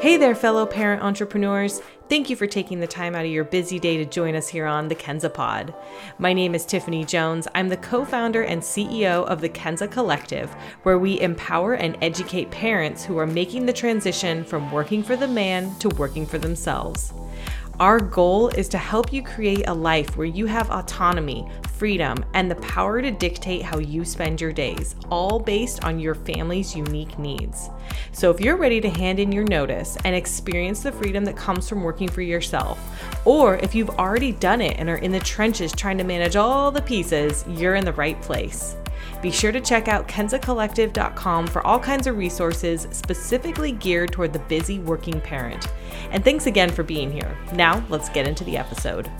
Hey there, fellow parent entrepreneurs. Thank you for taking the time out of your busy day to join us here on the Kenza Pod. My name is Tiffany Jones. I'm the co founder and CEO of the Kenza Collective, where we empower and educate parents who are making the transition from working for the man to working for themselves. Our goal is to help you create a life where you have autonomy, freedom, and the power to dictate how you spend your days, all based on your family's unique needs. So, if you're ready to hand in your notice and experience the freedom that comes from working for yourself, or if you've already done it and are in the trenches trying to manage all the pieces, you're in the right place. Be sure to check out kenzacollective.com for all kinds of resources specifically geared toward the busy working parent. And thanks again for being here. Now, let's get into the episode.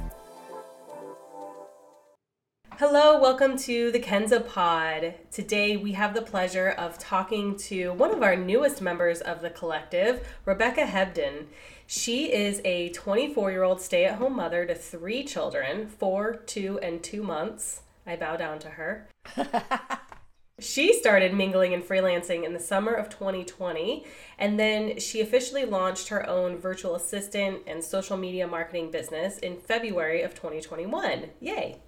Hello, welcome to the Kenza Pod. Today we have the pleasure of talking to one of our newest members of the collective, Rebekah Hebdon. She is a 24 year old stay at home mother to three children, four, two, and two months. I bow down to her. she started mingling and freelancing in the summer of 2020, and then she officially launched her own virtual assistant and social media marketing business in February of 2021. Yay!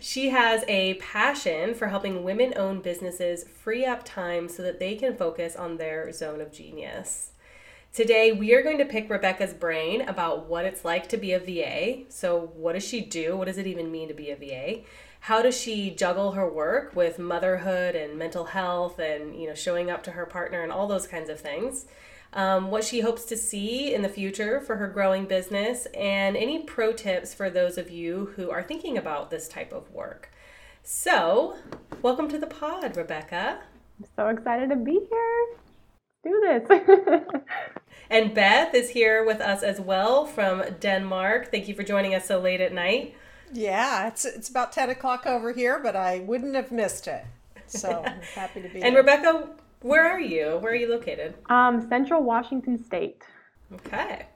She has a passion for helping women owned businesses free up time so that they can focus on their zone of genius. Today, we are going to pick Rebekah's brain about what it's like to be a VA. So, what does she do? What does it even mean to be a VA? How does she juggle her work with motherhood and mental health and you know showing up to her partner and all those kinds of things? Um, what she hopes to see in the future for her growing business and any pro tips for those of you who are thinking about this type of work? So welcome to the pod rebekah. I'm so excited to be here. Do this. And beth is here with us as well from denmark. Thank you for joining us so late at night yeah, it's it's about ten o'clock over here, but I wouldn't have missed it. So I'm happy to be. and here. Rebekah, where are you? Where are you located? Um, Central Washington State. Okay.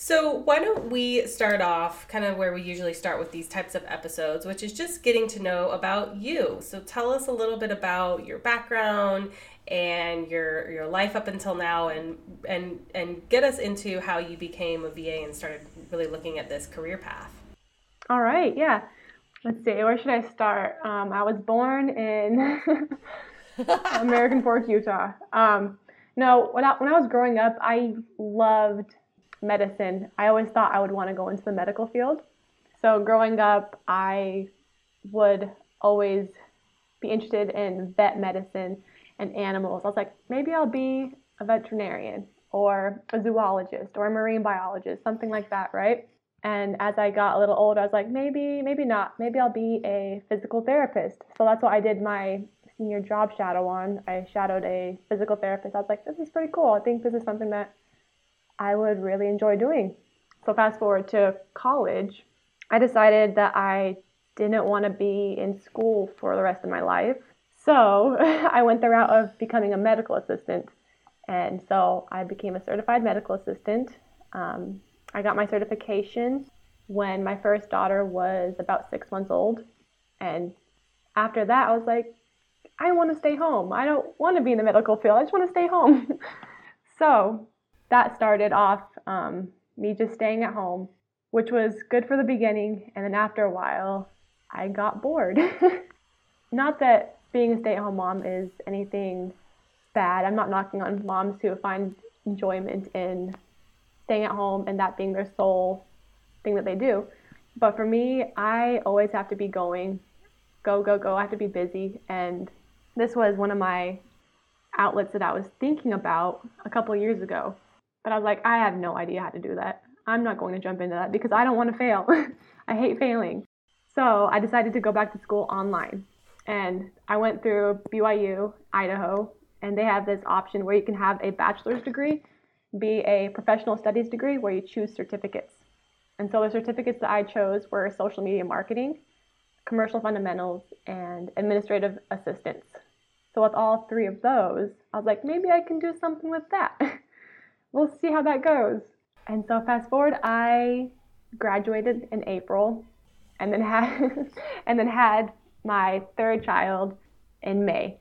So, why don't we start off kind of where we usually start with these types of episodes, which is just getting to know about you. So, tell us a little bit about your background and your your life up until now and and and get us into how you became a VA and started really looking at this career path. All right, yeah. Let's see, where should I start? Um, I was born in American Fork, Utah. Um, no, when I, when I was growing up, I loved medicine. I always thought I would want to go into the medical field. So growing up, I would always be interested in vet medicine and animals. I was like, maybe I'll be a veterinarian or a zoologist or a marine biologist, something like that, right? And as I got a little older, I was like, maybe, maybe not. Maybe I'll be a physical therapist. So that's what I did my senior job shadow on. I shadowed a physical therapist. I was like, this is pretty cool. I think this is something that I would really enjoy doing. So fast forward to college, I decided that I didn't want to be in school for the rest of my life. So I went the route of becoming a medical assistant. And so I became a certified medical assistant. Um, I got my certification when my first daughter was about six months old. And after that, I was like, I want to stay home. I don't want to be in the medical field. I just want to stay home. so that started off um, me just staying at home, which was good for the beginning. And then after a while, I got bored. not that being a stay at home mom is anything bad. I'm not knocking on moms who find enjoyment in staying at home and that being their sole thing that they do. But for me, I always have to be going, go, go, go. I have to be busy. And this was one of my outlets that I was thinking about a couple years ago. But I was like, I have no idea how to do that. I'm not going to jump into that because I don't want to fail. I hate failing. So I decided to go back to school online. And I went through BYU, Idaho, and they have this option where you can have a bachelor's degree be a professional studies degree where you choose certificates. And so the certificates that I chose were social media marketing, commercial fundamentals, and administrative assistance. So with all three of those, I was like, maybe I can do something with that. we'll see how that goes. And so fast forward, I graduated in April and then had and then had my third child in May.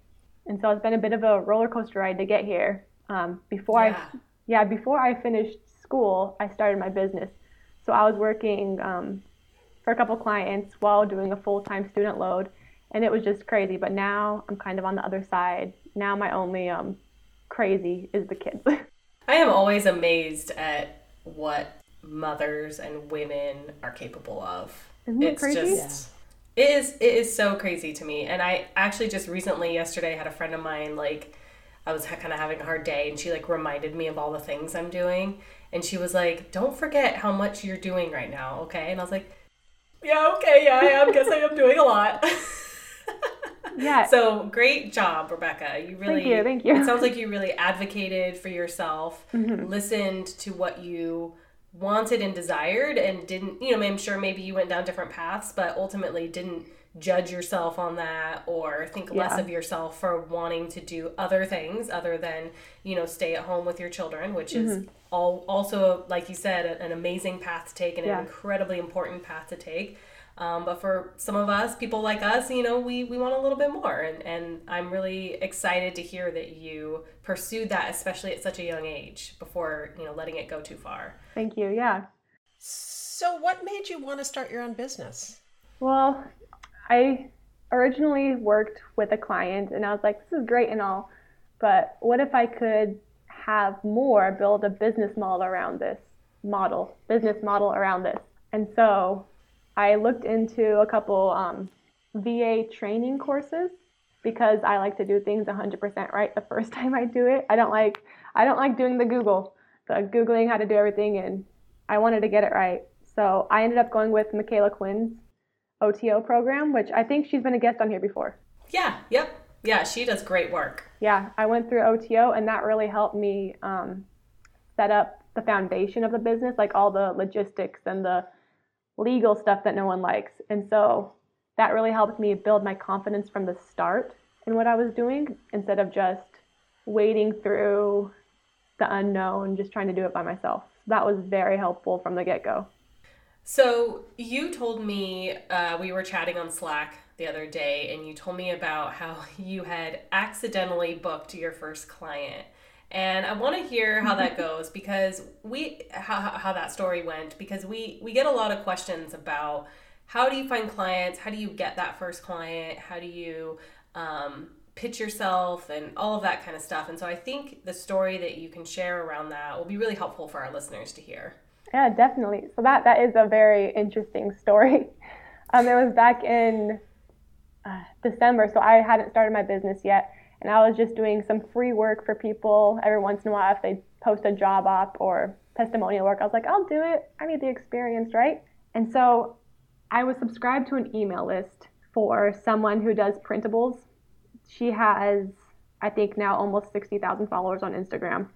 And so it's been a bit of a roller coaster ride to get here. Um, before yeah. I yeah, before I finished school, I started my business. So I was working um, for a couple clients while doing a full time student load, and it was just crazy. But now I'm kind of on the other side. Now my only um, crazy is the kids. I am always amazed at what mothers and women are capable of. Isn't it it's crazy? just it is it is so crazy to me. And I actually just recently yesterday had a friend of mine like I was kind of having a hard day and she like reminded me of all the things I'm doing and she was like, "Don't forget how much you're doing right now, okay?" And I was like, "Yeah, okay, yeah, I am. Guess I am doing a lot." Yeah. So great job, Rebekah. You really thank you, thank you. It sounds like you really advocated for yourself, Mm-hmm. listened to what you wanted and desired and didn't, you know, I'm sure maybe you went down different paths, but ultimately didn't judge yourself on that or think less Yeah. of yourself for wanting to do other things other than, you know, stay at home with your children, which is Mm-hmm. all also like you said an amazing path to take and Yeah. an incredibly important path to take. Um, but for some of us, people like us, you know, we, we want a little bit more. And, and I'm really excited to hear that you pursued that, especially at such a young age, before, you know, letting it go too far. Thank you. Yeah. So, what made you want to start your own business? Well, I originally worked with a client and I was like, this is great and all, but what if I could have more build a business model around this model, business model around this? And so I looked into a couple um, VA training courses because I like to do things 100% right the first time I do it. I don't like I don't like doing the Google, the googling how to do everything and I wanted to get it right. So I ended up going with Micala Quinn's OTO program, which I think she's been a guest on here before. Yeah, yep. Yeah, she does great work. Yeah, I went through OTO, and that really helped me um, set up the foundation of the business, like all the logistics and the legal stuff that no one likes. And so that really helped me build my confidence from the start in what I was doing instead of just wading through the unknown, just trying to do it by myself. That was very helpful from the get go. So you told me uh, we were chatting on Slack the other day, and you told me about how you had accidentally booked your first client. And I want to hear how that goes because we how, how that story went because we we get a lot of questions about how do you find clients, how do you get that first client, how do you um, pitch yourself, and all of that kind of stuff. And so I think the story that you can share around that will be really helpful for our listeners to hear. Yeah, definitely. So that that is a very interesting story. Um, it was back in uh, December, so I hadn't started my business yet, and I was just doing some free work for people every once in a while if they post a job op or testimonial work. I was like, I'll do it. I need the experience, right? And so I was subscribed to an email list for someone who does printables. She has, I think, now almost 60,000 followers on Instagram.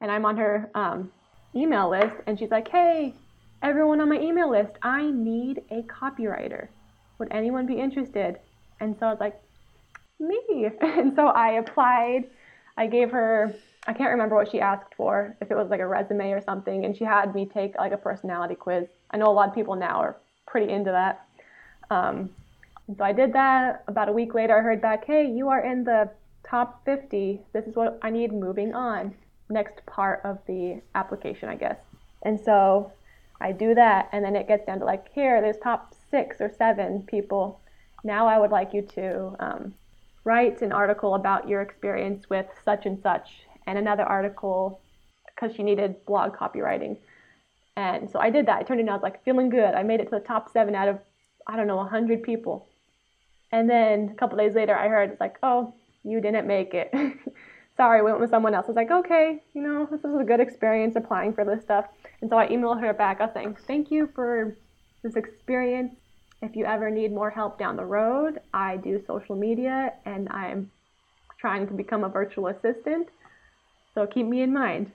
And I'm on her um, email list, and she's like, Hey, everyone on my email list, I need a copywriter. Would anyone be interested? And so I was like, Me. And so I applied. I gave her, I can't remember what she asked for, if it was like a resume or something, and she had me take like a personality quiz. I know a lot of people now are pretty into that. Um, so I did that. About a week later, I heard back, hey, you are in the top 50. This is what I need moving on. Next part of the application, I guess. And so I do that, and then it gets down to like, here, there's top six or seven people. Now I would like you to um, write an article about your experience with such and such, and another article because she needed blog copywriting. And so I did that. I turned it in. I was like feeling good. I made it to the top seven out of, I don't know, 100 people. And then a couple days later, I heard it's like, oh, you didn't make it. Sorry, we went with someone else. I was like, okay, you know, this was a good experience applying for this stuff. And so I emailed her back. I was saying, thank you for this experience. If you ever need more help down the road, I do social media and I'm trying to become a virtual assistant. So keep me in mind.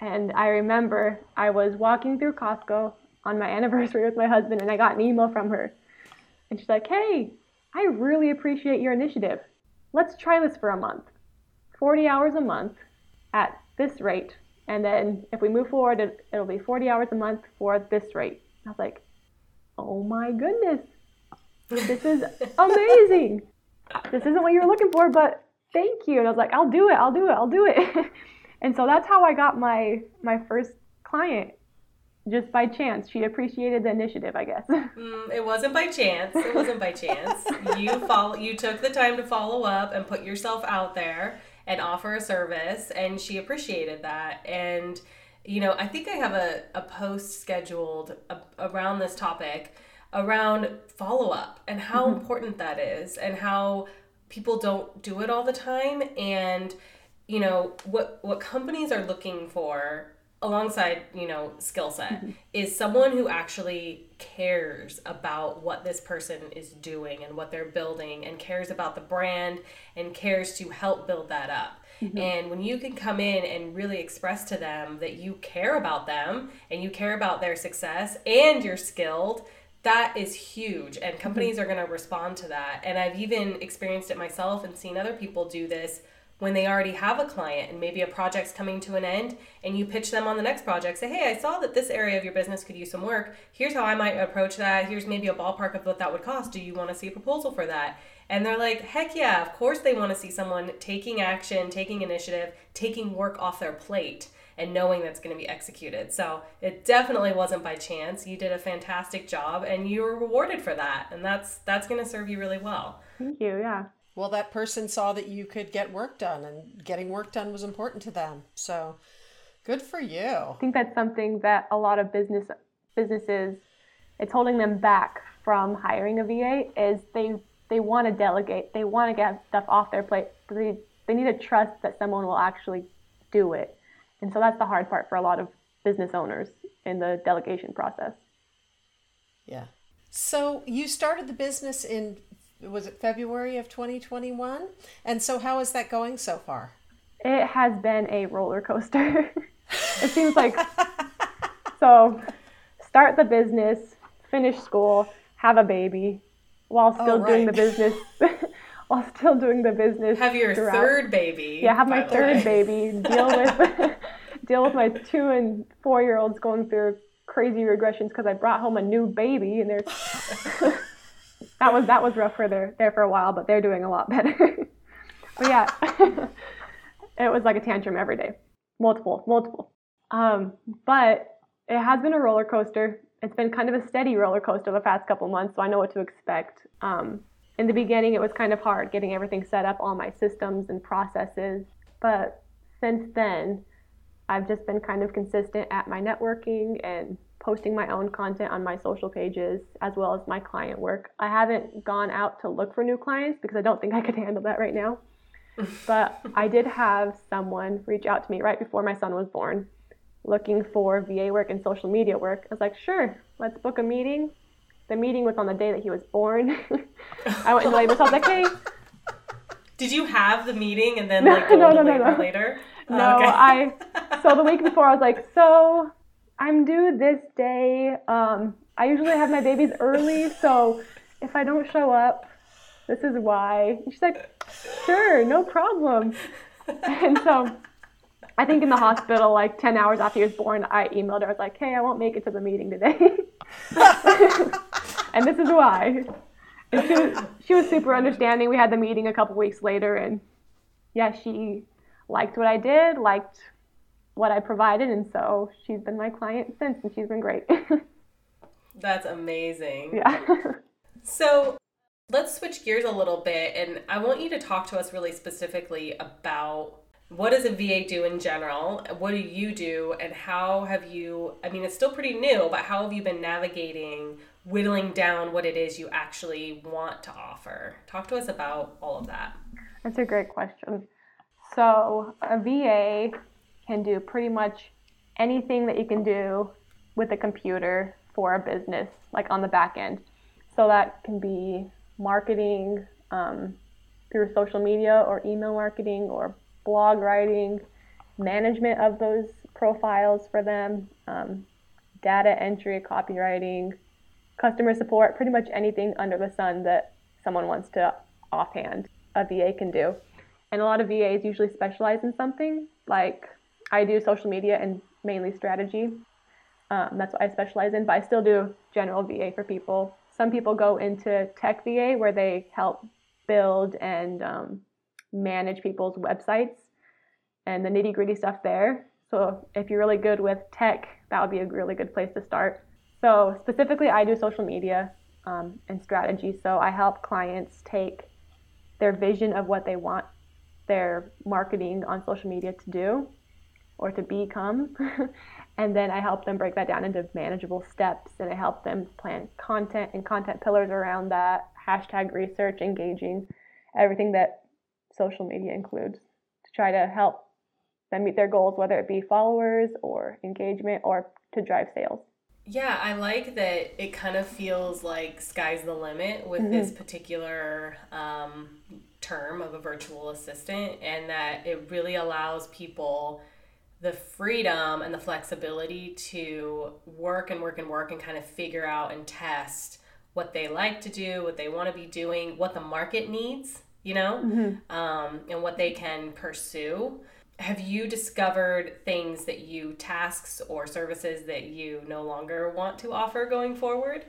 And I remember I was walking through Costco on my anniversary with my husband, and I got an email from her. And she's like, Hey, I really appreciate your initiative. Let's try this for a month 40 hours a month at this rate. And then if we move forward, it, it'll be 40 hours a month for this rate. I was like, Oh my goodness, this is amazing. This isn't what you were looking for, but thank you. And I was like, I'll do it, I'll do it, I'll do it. and so that's how I got my my first client just by chance. She appreciated the initiative, I guess. Mm, it wasn't by chance. It wasn't by chance. You follow. You took the time to follow up and put yourself out there and offer a service, and she appreciated that. And you know, I think I have a, a post scheduled a, around this topic around follow up and how mm-hmm. important that is and how people don't do it all the time and you know what what companies are looking for alongside you know skill set mm-hmm. is someone who actually cares about what this person is doing and what they're building and cares about the brand and cares to help build that up mm-hmm. and when you can come in and really express to them that you care about them and you care about their success and you're skilled that is huge and mm-hmm. companies mm-hmm. are going to respond to that and i've even experienced it myself and seen other people do this when they already have a client and maybe a project's coming to an end and you pitch them on the next project say hey i saw that this area of your business could use some work. Here's how i might approach that. Here's maybe a ballpark of what that would cost. Do you want to see a proposal for that? And they're like heck yeah of course they want to see someone taking action taking initiative taking work off their plate and knowing that's going to be executed. So it definitely wasn't by chance. You did a fantastic job and you were rewarded for that and that's that's going to serve you really well. Thank you yeah well, that person saw that you could get work done and getting work done was important to them. So good for you. I think that's something that a lot of business businesses it's holding them back from hiring a VA is they they want to delegate. They want to get stuff off their plate. They, they need to trust that someone will actually do it. And so that's the hard part for a lot of business owners in the delegation process. Yeah. So you started the business in was it February of 2021? And so, how is that going so far? It has been a roller coaster. it seems like so. Start the business, finish school, have a baby, while oh, still oh, right. doing the business. while still doing the business. Have your throughout. third baby. Yeah, have my third baby. Deal with deal with my two and four year olds going through crazy regressions because I brought home a new baby and they're that was that was rough for there there for a while, but they're doing a lot better. but yeah, it was like a tantrum every day, multiple, multiple. Um, but it has been a roller coaster. It's been kind of a steady roller coaster the past couple months, so I know what to expect. Um, in the beginning, it was kind of hard getting everything set up, all my systems and processes. But since then, I've just been kind of consistent at my networking and posting my own content on my social pages as well as my client work. I haven't gone out to look for new clients because I don't think I could handle that right now. but I did have someone reach out to me right before my son was born looking for VA work and social media work. I was like, sure, let's book a meeting. The meeting was on the day that he was born. I went and labor, so I was like, hey. Did you have the meeting and then like no, no, no, no. later? No, oh, okay. I so the week before I was like, so I'm due this day. Um, I usually have my babies early, so if I don't show up, this is why. And she's like, sure, no problem. And so I think in the hospital, like 10 hours after he was born, I emailed her. I was like, hey, I won't make it to the meeting today. and this is why. And she was, she was super understanding. We had the meeting a couple weeks later, and yeah, she liked what I did, liked what I provided, and so she's been my client since, and she's been great. That's amazing. Yeah. so let's switch gears a little bit, and I want you to talk to us really specifically about what does a VA do in general? What do you do, and how have you? I mean, it's still pretty new, but how have you been navigating whittling down what it is you actually want to offer? Talk to us about all of that. That's a great question. So, a VA can do pretty much anything that you can do with a computer for a business, like on the back end. So that can be marketing um, through social media or email marketing or blog writing, management of those profiles for them, um, data entry, copywriting, customer support, pretty much anything under the sun that someone wants to offhand, a VA can do. And a lot of VAs usually specialize in something like I do social media and mainly strategy. Um, that's what I specialize in, but I still do general VA for people. Some people go into tech VA where they help build and um, manage people's websites. and the nitty gritty stuff there. So if you're really good with tech, that would be a really good place to start. So specifically, I do social media um, and strategy. So I help clients take their vision of what they want their marketing on social media to do or to become. and then I help them break that down into manageable steps and I help them plan content and content pillars around that, hashtag research, engaging, everything that social media includes to try to help them meet their goals, whether it be followers or engagement or to drive sales. Yeah, I like that it kind of feels like sky's the limit with mm-hmm. this particular um, term of a virtual assistant, and that it really allows people the freedom and the flexibility to work and work and work and kind of figure out and test what they like to do, what they want to be doing, what the market needs, you know, mm-hmm. um, and what they can pursue. Have you discovered things that you tasks or services that you no longer want to offer going forward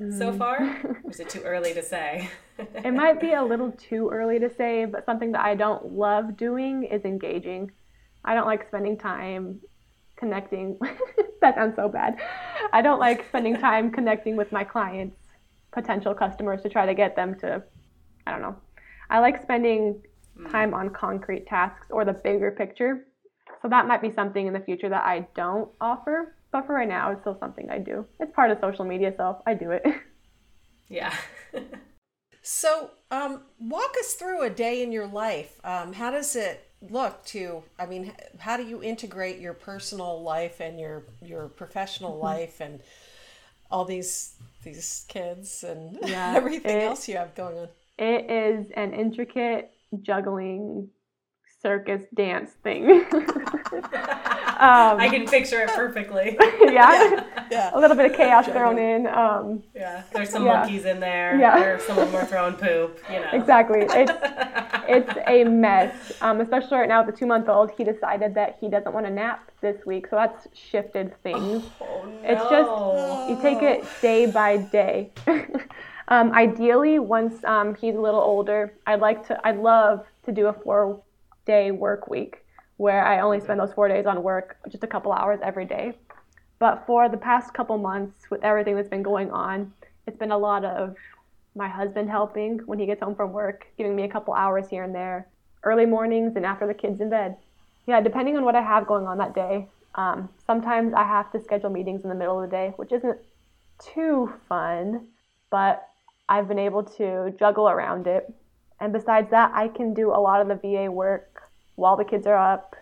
mm. so far? Or is it too early to say? It might be a little too early to say but something that i don't love doing is engaging i don't like spending time connecting that sounds so bad i don't like spending time connecting with my clients potential customers to try to get them to i don't know i like spending Mm. time on concrete tasks or the bigger picture. So that might be something in the future that I don't offer, but for right now, it's still something I do. It's part of social media, so I do it. Yeah. so, um, walk us through a day in your life. Um, how does it look to? I mean, how do you integrate your personal life and your your professional mm-hmm. life and all these these kids and yeah, everything it, else you have going on? It is an intricate juggling circus dance thing. um, I can picture it perfectly. yeah. yeah. Yeah. A little bit of chaos thrown in. Um, yeah. There's some yeah. monkeys in there. Yeah. There's someone more throwing poop, you know. Exactly. It's, it's a mess. Um, especially right now with the two month old, he decided that he doesn't want to nap this week. So that's shifted things. Oh, no. It's just, you take it day by day. Um, ideally, once um, he's a little older, I'd like to, I'd love to do a four day work week where I only spend those four days on work, just a couple hours every day. But for the past couple months, with everything that's been going on, it's been a lot of my husband helping when he gets home from work, giving me a couple hours here and there, early mornings and after the kids in bed. Yeah, depending on what I have going on that day. Um, sometimes I have to schedule meetings in the middle of the day, which isn't too fun, but I've been able to juggle around it. And besides that, I can do a lot of the VA work while the kids are up.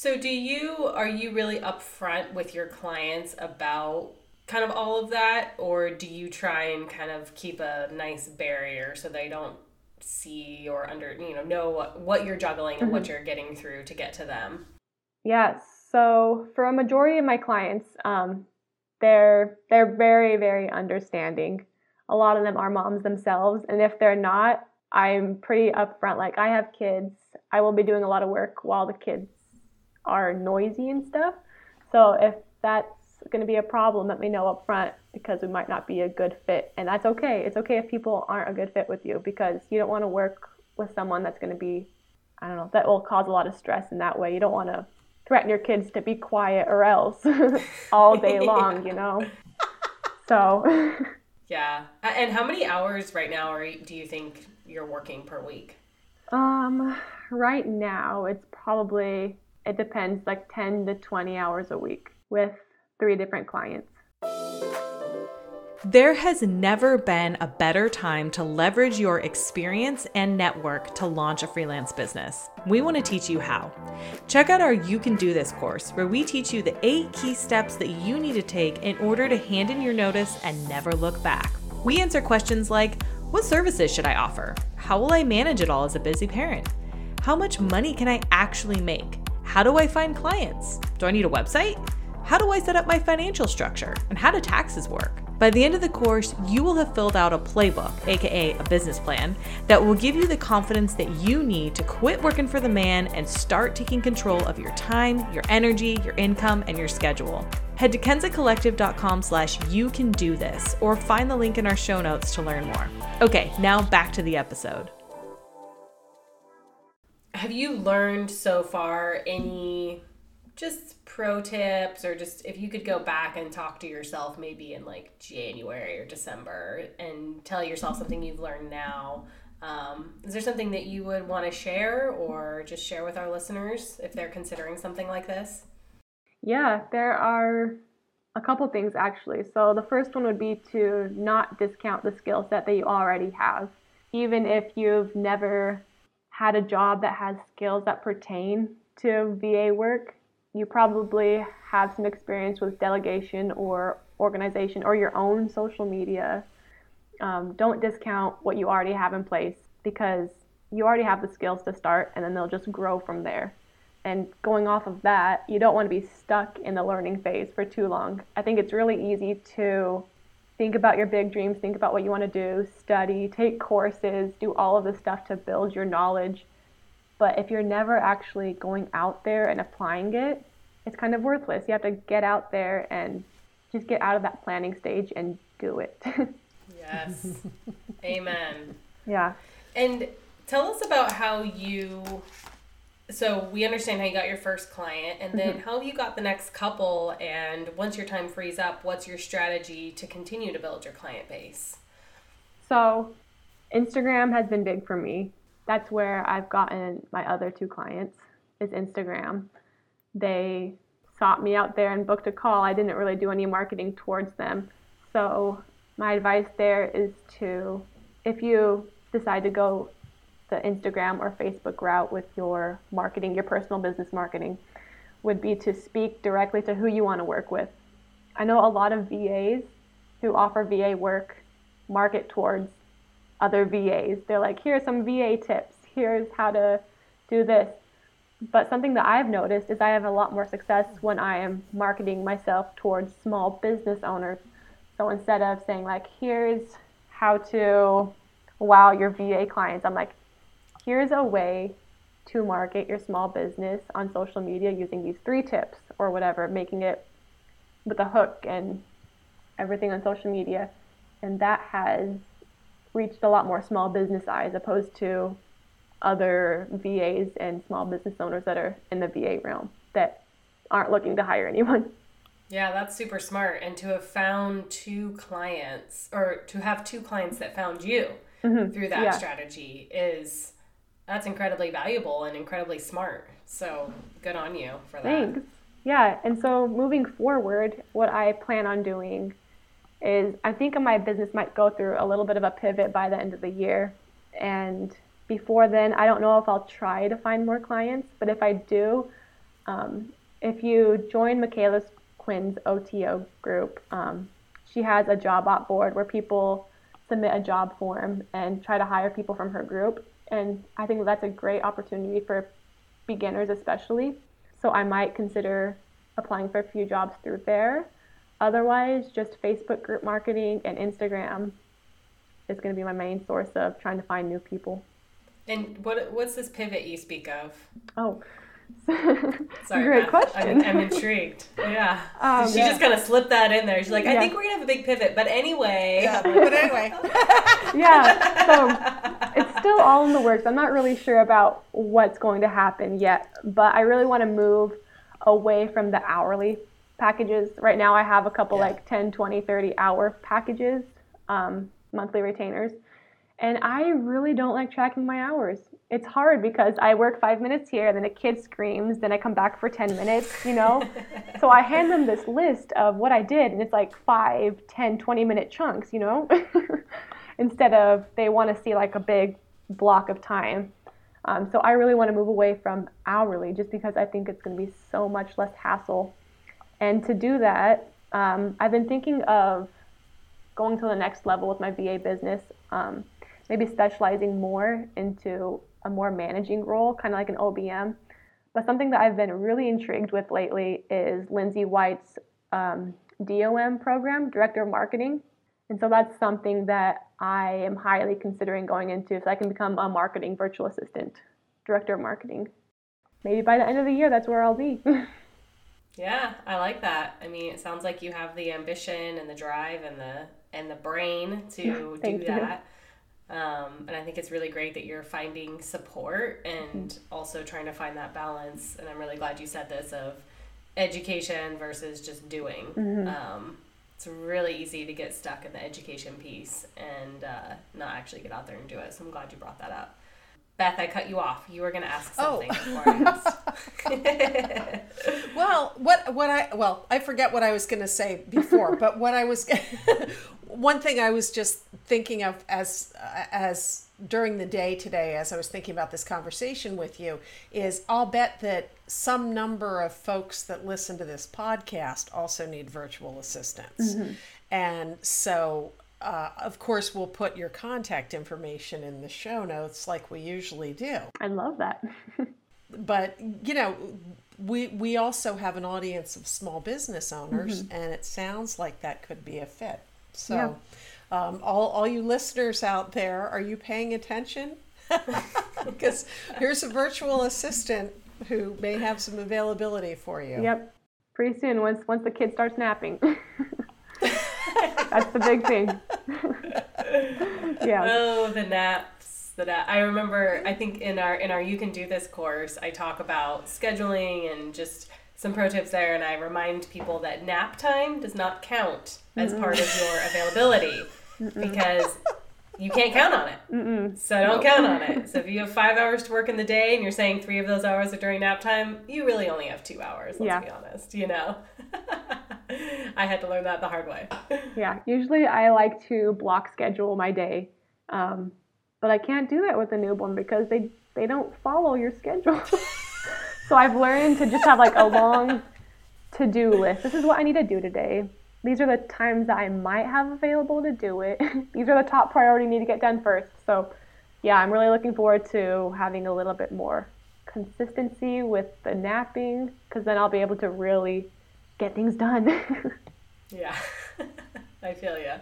So, do you are you really upfront with your clients about kind of all of that, or do you try and kind of keep a nice barrier so they don't see or under you know know what, what you're juggling and mm-hmm. what you're getting through to get to them? Yes. So, for a majority of my clients, um, they're they're very very understanding a lot of them are moms themselves. And if they're not, I'm pretty upfront. Like, I have kids, I will be doing a lot of work while the kids are noisy and stuff. So if that's going to be a problem, let me know up front because we might not be a good fit. And that's okay. It's okay if people aren't a good fit with you because you don't want to work with someone that's going to be, I don't know, that will cause a lot of stress in that way. You don't want to threaten your kids to be quiet or else all day long, you know? So. Yeah. And how many hours right now are do you think you're working per week? Um, right now it's probably it depends like 10 to 20 hours a week with three different clients. There has never been a better time to leverage your experience and network to launch a freelance business. We want to teach you how. Check out our You Can Do This course, where we teach you the eight key steps that you need to take in order to hand in your notice and never look back. We answer questions like What services should I offer? How will I manage it all as a busy parent? How much money can I actually make? How do I find clients? Do I need a website? How do I set up my financial structure? And how do taxes work? By the end of the course, you will have filled out a playbook, aka a business plan, that will give you the confidence that you need to quit working for the man and start taking control of your time, your energy, your income, and your schedule. Head to kenzacollective.com slash you can do this or find the link in our show notes to learn more. Okay, now back to the episode. Have you learned so far any just pro tips or just if you could go back and talk to yourself maybe in like January or December and tell yourself something you've learned now? Um, is there something that you would want to share or just share with our listeners if they're considering something like this? Yeah, there are a couple things actually. So the first one would be to not discount the skill set that you already have. Even if you've never had a job that has skills that pertain to VA work, you probably have some experience with delegation or organization or your own social media. Um, don't discount what you already have in place because you already have the skills to start and then they'll just grow from there. And going off of that, you don't want to be stuck in the learning phase for too long. I think it's really easy to think about your big dreams, think about what you want to do, study, take courses, do all of this stuff to build your knowledge. But if you're never actually going out there and applying it, it's kind of worthless. You have to get out there and just get out of that planning stage and do it. yes. Amen. Yeah. And tell us about how you so we understand how you got your first client and then mm-hmm. how you got the next couple and once your time frees up what's your strategy to continue to build your client base? So instagram has been big for me. That's where i've gotten my other two clients is instagram. They sought me out there and booked a call. I didn't really do any marketing towards them. So my advice there is to if you decide to go the Instagram or Facebook route with your marketing, your personal business marketing, would be to speak directly to who you want to work with. I know a lot of VAs who offer VA work market towards other VAs. They're like, here's some VA tips, here's how to do this. But something that I've noticed is I have a lot more success when I am marketing myself towards small business owners. So instead of saying, like, here's how to wow your VA clients, I'm like, here's a way to market your small business on social media using these three tips or whatever, making it with a hook and everything on social media. And that has reached a lot more small business eyes opposed to other VAs and small business owners that are in the VA realm that aren't looking to hire anyone. Yeah, that's super smart. And to have found two clients or to have two clients that found you mm-hmm. through that yeah. strategy is that's incredibly valuable and incredibly smart. So good on you for that. Thanks. Yeah, and so moving forward, what I plan on doing is I think my business might go through a little bit of a pivot by the end of the year. And before then, I don't know if I'll try to find more clients, but if I do, um, if you join Micala Quinn's OTO group, um, she has a job op board where people submit a job form and try to hire people from her group. And I think that's a great opportunity for beginners, especially. So I might consider applying for a few jobs through there. Otherwise, just Facebook group marketing and Instagram is going to be my main source of trying to find new people. And what what's this pivot you speak of? Oh, Sorry, great question. I'm, I'm, intrigued. Yeah, um, she yeah. just kind of slipped that in there. She's like, I yeah. think we're gonna have a big pivot, but anyway. Yeah, but anyway. yeah, so it's still all in the works. I'm not really sure about what's going to happen yet, but I really want to move away from the hourly packages. Right now, I have a couple yeah. like 10, 20, 30 hour packages, um, monthly retainers. And I really don't like tracking my hours it's hard because I work five minutes here, then a kid screams, then I come back for 10 minutes, you know? so I hand them this list of what I did, and it's like five, 10, 20 minute chunks, you know? Instead of they want to see like a big block of time. Um, so I really want to move away from hourly just because I think it's going to be so much less hassle. And to do that, um, I've been thinking of going to the next level with my VA business, um, maybe specializing more into a more managing role, kind of like an OBM. But something that I've been really intrigued with lately is Lindsay White's um, DOM program, Director of Marketing. And so that's something that I am highly considering going into so I can become a marketing virtual assistant, Director of Marketing. Maybe by the end of the year, that's where I'll be. yeah, I like that. I mean, it sounds like you have the ambition and the drive and the and the brain to do that. Um, and I think it's really great that you're finding support and mm-hmm. also trying to find that balance. And I'm really glad you said this of education versus just doing. Mm-hmm. Um, it's really easy to get stuck in the education piece and uh, not actually get out there and do it. So I'm glad you brought that up. Beth, I cut you off. You were going to ask oh. something oh. well, what what I well, I forget what I was going to say before, but what I was one thing I was just thinking of as as during the day today as I was thinking about this conversation with you is I'll bet that some number of folks that listen to this podcast also need virtual assistants. Mm-hmm. And so uh, of course, we'll put your contact information in the show notes like we usually do. I love that. but, you know, we, we also have an audience of small business owners, mm-hmm. and it sounds like that could be a fit. So, yeah. um, all, all you listeners out there, are you paying attention? because here's a virtual assistant who may have some availability for you. Yep. Pretty soon, once once the kid starts napping. That's the big thing. yeah. Oh, the naps. The nap. I remember. I think in our in our you can do this course, I talk about scheduling and just some pro tips there, and I remind people that nap time does not count as mm part of your availability Mm-mm. because you can't count on it. Mm-mm. So don't nope. count on it. So if you have five hours to work in the day and you're saying three of those hours are during nap time, you really only have two hours. Let's yeah. be honest. You know. I had to learn that the hard way. yeah, usually I like to block schedule my day, um, but I can't do that with a newborn because they they don't follow your schedule. so I've learned to just have like a long to do list. This is what I need to do today. These are the times that I might have available to do it. These are the top priority need to get done first. So, yeah, I'm really looking forward to having a little bit more consistency with the napping because then I'll be able to really get things done. yeah, I feel you.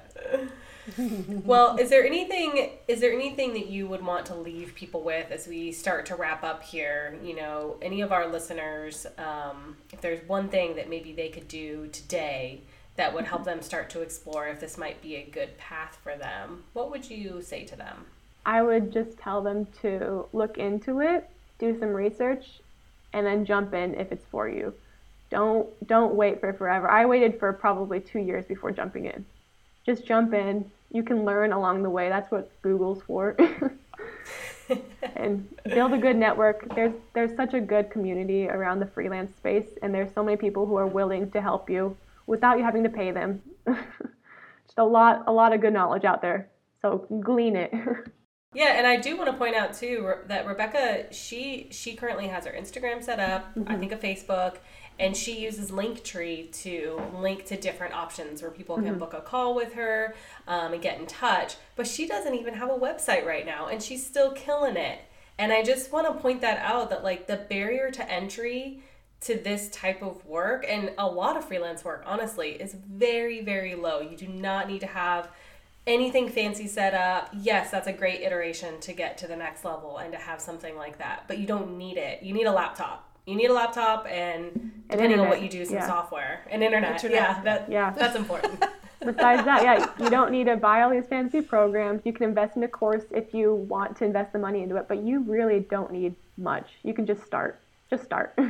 well, is there anything is there anything that you would want to leave people with as we start to wrap up here? You know, any of our listeners, um, if there's one thing that maybe they could do today that would help them start to explore if this might be a good path for them, what would you say to them? I would just tell them to look into it, do some research, and then jump in if it's for you. Don't don't wait for forever. I waited for probably two years before jumping in. Just jump in. You can learn along the way. That's what Google's for. and build a good network. There's there's such a good community around the freelance space, and there's so many people who are willing to help you without you having to pay them. Just a lot a lot of good knowledge out there. So glean it. Yeah, and I do want to point out too that Rebekah, she she currently has her Instagram set up, mm-hmm. I think a Facebook, and she uses Linktree to link to different options where people can mm-hmm. book a call with her um, and get in touch. But she doesn't even have a website right now, and she's still killing it. And I just want to point that out that like the barrier to entry to this type of work and a lot of freelance work honestly is very very low. You do not need to have anything fancy set up. Yes, that's a great iteration to get to the next level and to have something like that. But you don't need it. You need a laptop you need a laptop and depending on what you do, some yeah. software and internet. internet. Yeah, that, yeah, that's important. Besides that, yeah, you don't need to buy all these fancy programs. You can invest in a course if you want to invest the money into it, but you really don't need much. You can just start. Just start.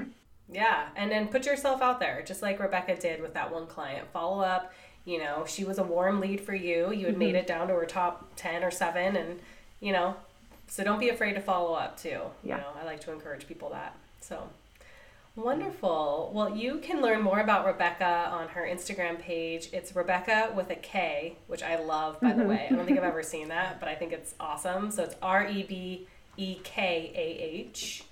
Yeah, and then put yourself out there, just like Rebekah did with that one client. Follow up. You know, she was a warm lead for you. You had mm-hmm. made it down to her top ten or seven, and you know, so don't be afraid to follow up too. Yeah. You know, I like to encourage people that. So Wonderful. Well, you can learn more about Rebekah on her Instagram page. It's Rebekah with a K, which I love, by mm-hmm. the way. I don't think I've ever seen that, but I think it's awesome. So it's R E B E K A H.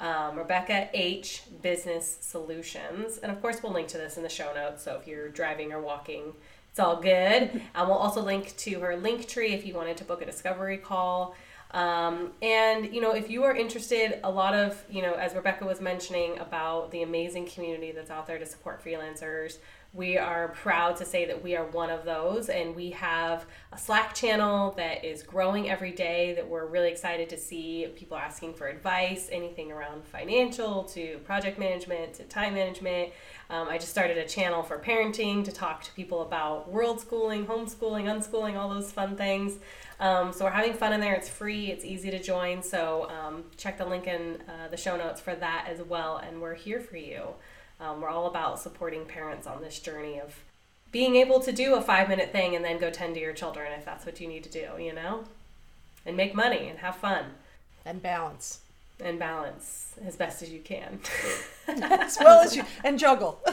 Um, Rebekah H Business Solutions. And of course, we'll link to this in the show notes. So if you're driving or walking, it's all good. And we'll also link to her Linktree if you wanted to book a discovery call. Um, and you know, if you are interested, a lot of you know, as Rebekah was mentioning about the amazing community that's out there to support freelancers, we are proud to say that we are one of those, and we have a Slack channel that is growing every day. That we're really excited to see people asking for advice, anything around financial to project management to time management. Um, I just started a channel for parenting to talk to people about world schooling, homeschooling, unschooling, all those fun things. Um, so we're having fun in there. It's free, it's easy to join. So um, check the link in uh, the show notes for that as well. And we're here for you. Um, we're all about supporting parents on this journey of being able to do a five minute thing and then go tend to your children if that's what you need to do, you know? And make money and have fun And balance. and balance as best as you can. As well as you and juggle.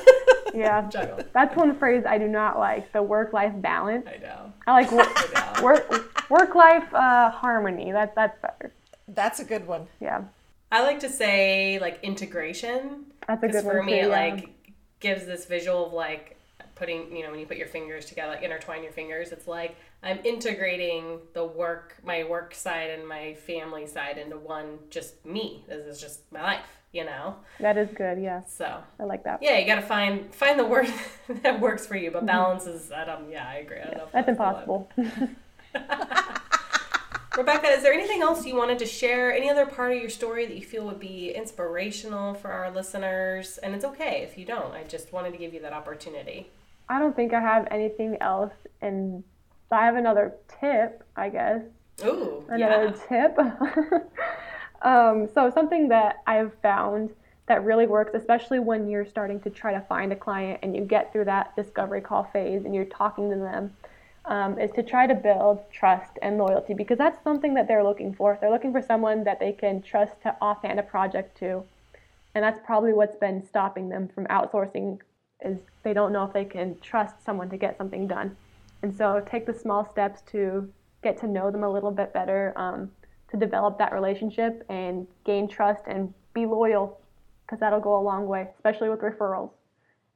Yeah. Juggle. That's one phrase I do not like the work life balance. I know. I like work I work work life uh, harmony. That that's better. That's a good one. Yeah. I like to say like integration. That's a Because good for one me, too, it yeah. like gives this visual of like putting, you know, when you put your fingers together, like intertwine your fingers. It's like I'm integrating the work, my work side and my family side into one, just me. This is just my life, you know. That is good. Yeah. So I like that. yeah, you gotta find find the word that works for you. But mm-hmm. balance is, I don't, yeah, I agree. I don't know if That's impossible. Rebekah, is there anything else you wanted to share? Any other part of your story that you feel would be inspirational for our listeners? And it's okay if you don't. I just wanted to give you that opportunity. I don't think I have anything else, and I have another tip, I guess. Ooh, Another yeah. tip. um, so something that I've found that really works, especially when you're starting to try to find a client and you get through that discovery call phase and you're talking to them, um, is to try to build trust and loyalty because that's something that they're looking for. They're looking for someone that they can trust to offhand a project to, and that's probably what's been stopping them from outsourcing is they don't know if they can trust someone to get something done. And so take the small steps to get to know them a little bit better, um, to develop that relationship and gain trust and be loyal because that'll go a long way, especially with referrals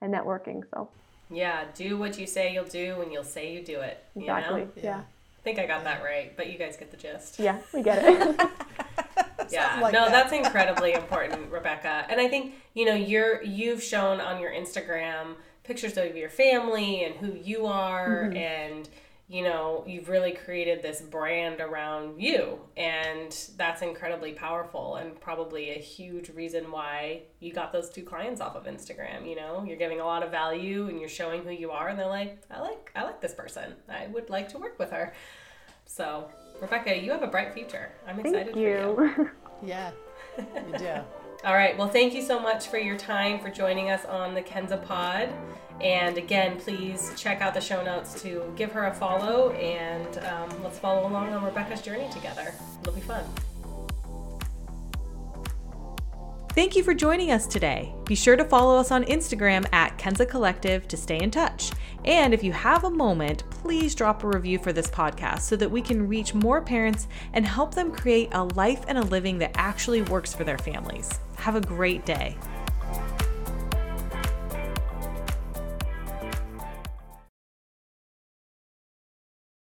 and networking. So Yeah, do what you say you'll do when you'll say you do it. You exactly, know? yeah, I think I got that right, but you guys get the gist. yeah, we get it. yeah like no that. that's incredibly important rebekah and i think you know you're you've shown on your instagram pictures of your family and who you are Mm-hmm. and you know you've really created this brand around you and that's incredibly powerful and probably a huge reason why you got those two clients off of instagram you know you're giving a lot of value and you're showing who you are and they're like i like i like this person i would like to work with her so rebekah you have a bright future i'm excited Thank for you you. Yeah. You do. All right. Well, thank you so much for your time for joining us on the Kenza Pod. And again, please check out the show notes to give her a follow and um, let's follow along on Rebekah's journey together. It'll be fun. Thank you for joining us today. Be sure to follow us on Instagram at Kenza Collective to stay in touch. And if you have a moment, please drop a review for this podcast so that we can reach more parents and help them create a life and a living that actually works for their families. Have a great day.